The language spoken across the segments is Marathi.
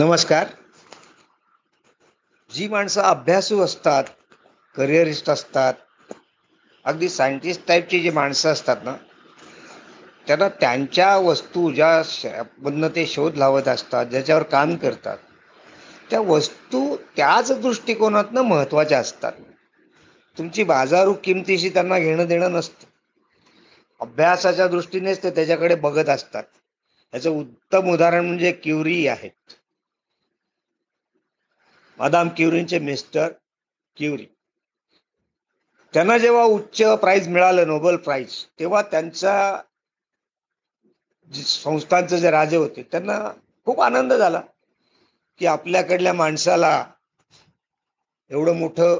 नमस्कार. जी माणसं अभ्यासू असतात करिअरिस्ट असतात अगदी सायंटिस्ट टाईपची जी माणसं असतात ना त्यांना त्यांच्या वस्तू ज्या श- ते शोध लावत असतात ज्याच्यावर काम करतात त्या वस्तू त्याच दृष्टिकोनातनं महत्त्वाच्या असतात. तुमची बाजारू किमतीशी त्यांना घेणं देणं नसतं. अभ्यासाच्या दृष्टीनेच ते त्याच्याकडे बघत असतात. याचं उत्तम उदाहरण म्हणजे क्युरी आहेत. मादाम क्युरींचे मिस्टर क्युरी. त्यांना जेव्हा उच्च प्राईज मिळालं नोबेल प्राइज तेव्हा त्यांच्या संस्थांचे जे राजे होते त्यांना खूप आनंद झाला की आपल्याकडल्या माणसाला एवढं मोठं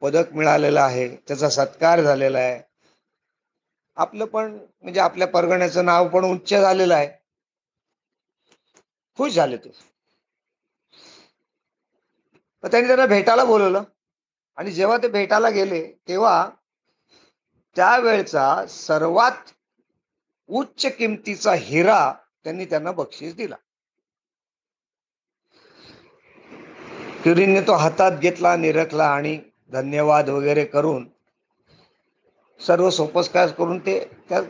पदक मिळालेलं आहे त्याचा सत्कार झालेला आहे. आपलं पण म्हणजे आपल्या परगण्याचं नाव पण उच्च झालेलं आहे. खुश झाले ते. तर त्यांनी त्यांना भेटायला बोलवलं. आणि जेव्हा ते भेटायला गेले तेव्हा त्यावेळचा सर्वात उच्च किमतीचा हिरा त्यांनी त्यांना बक्षीस दिला. क्युरीने तो हातात घेतला निरखला आणि धन्यवाद वगैरे करून सर्व सोपस्कार करून ते त्या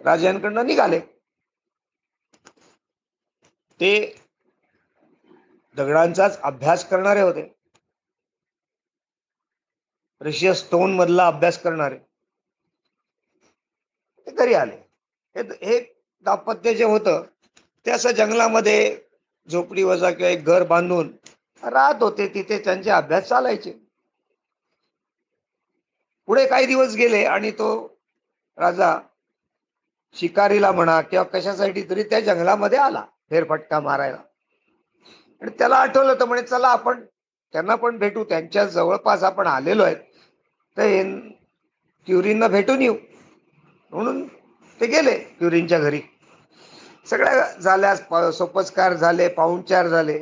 राजांकडनं निघाले. ते दगडांचाच अभ्यास करणारे होते. रशिया स्टोन मधला अभ्यास करणारे. ते घरी आले. हे हे दाम्पत्य जे होतं ते असं जंगलामध्ये झोपडी वजा किंवा एक घर बांधून राहत होते तिथे त्यांचे अभ्यास चालायचे. पुढे काही दिवस गेले आणि तो राजा शिकारीला म्हणा किंवा कशासाठी तरी त्या जंगलामध्ये आला फेरफटका मारायला. आणि त्याला आठवलं तर म्हणे चला आपण त्यांना पण भेटू त्यांच्या जवळपास आपण आलेलो आहेत तर हे क्युरींना भेटून येऊ. म्हणून ते गेले क्युरींच्या घरी. सगळ्या झाल्या सोपस्कार झाले पाहुणचार झाले.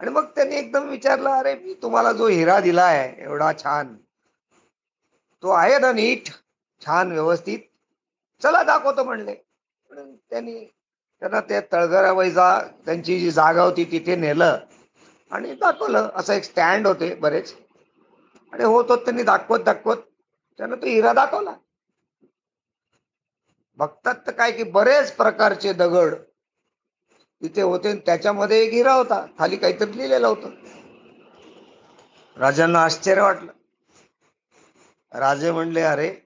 आणि मग त्यांनी एकदम विचारलं अरे मी तुम्हाला जो हिरा दिला आहे एवढा छान. तो आहे ना नीट छान व्यवस्थित. चला दाखवतो म्हणले. म्हणून त्यांनी त्यांना त्या तळघरावैजा त्यांची जी जागा होती तिथे नेलं आणि दाखवलं. असं एक स्टँड होते बरेच. आणि होत होत त्यांनी दाखवत दाखवत त्यांना तो हिरा दाखवला. बघतात तर काय की बरेच प्रकारचे दगड तिथे होते आणि त्याच्यामध्ये एक हिरा होता. खाली काहीतरी लिहिलेलं होतं. राजांना आश्चर्य वाटलं. राजे म्हणले अरे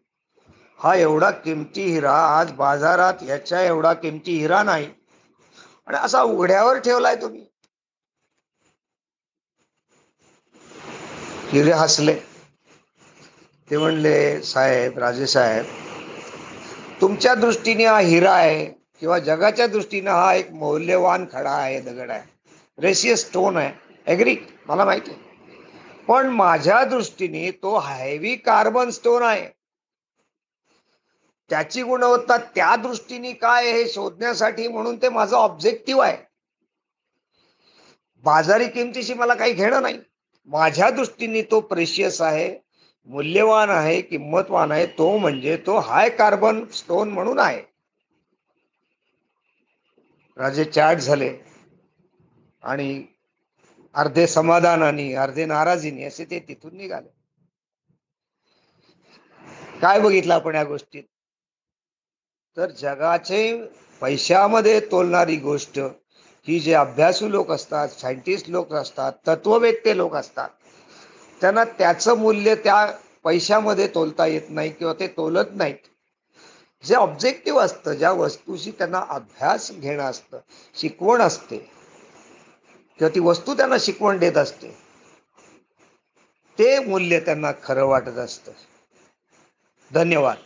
हा एवढा किमती हिरा आज बाजारात याच्या एवढा किमती हिरा नाही. आणि असा उघड्यावर ठेवलाय तुम्ही. हिरे हसले. ते म्हणले साहेब राजे साहेब तुमच्या दृष्टीने हा हिरा आहे किंवा जगाच्या दृष्टीने हा एक मौल्यवान खडा आहे दगड आहे. रेसियस स्टोन आहे. ॲग्री मला माहिती आहे. पण माझ्या दृष्टीने तो हायवी कार्बन स्टोन आहे. त्याची गुणवत्ता त्या दृष्टीने काय हे शोधण्यासाठी म्हणून ते माझं ऑब्जेक्टिव्ह आहे. बाजारी किमतीशी मला काही घेणं नाही. माझ्या दृष्टीने तो प्रेशियस आहे मूल्यवान आहे किंमतवान आहे तो म्हणजे तो हाय कार्बन स्टोन म्हणून आहे. राजे चाट झाले आणि अर्धे समाधानाने अर्धे नाराजीने असे ते तिथून निघाले. काय बघितलं आपण या गोष्टीत? तर जगाचे पैशामध्ये तोलणारी गोष्ट ही जे अभ्यासू लोक असतात सायंटिस्ट लोक असतात तत्ववेत्ते लोक असतात त्यांना त्याचं मूल्य त्या पैशामध्ये तोलता येत नाही किंवा ते तोलत नाहीत. जे ऑब्जेक्टिव्ह असतं ज्या वस्तूशी त्यांना अभ्यास घेणं असतं शिकवण असते किंवा ती वस्तू त्यांना शिकवण देत असते ते मूल्य त्यांना खरं वाटत असतं. धन्यवाद.